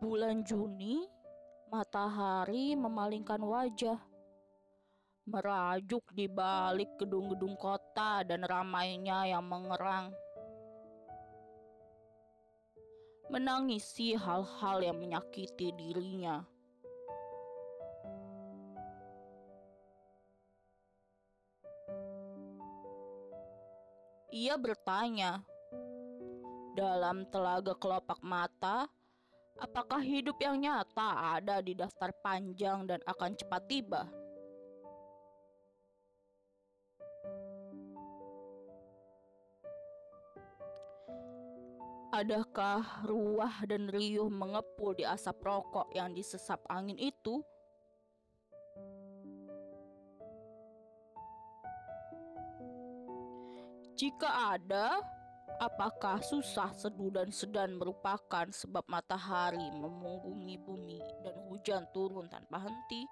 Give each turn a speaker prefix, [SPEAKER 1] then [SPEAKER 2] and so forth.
[SPEAKER 1] Bulan Juni, matahari memalingkan wajah, merajuk di balik gedung-gedung kota dan ramainya yang mengerang. Menangisi hal-hal yang menyakiti dirinya. Ia bertanya, dalam telaga kelopak mata, apakah hidup yang nyata ada di daftar panjang dan akan cepat tiba? Adakah ruah dan riuh mengepul di asap rokok yang disesap angin itu? Jika ada, apakah susah, seduh, dan sedan merupakan sebab matahari memunggungi bumi dan hujan turun tanpa henti?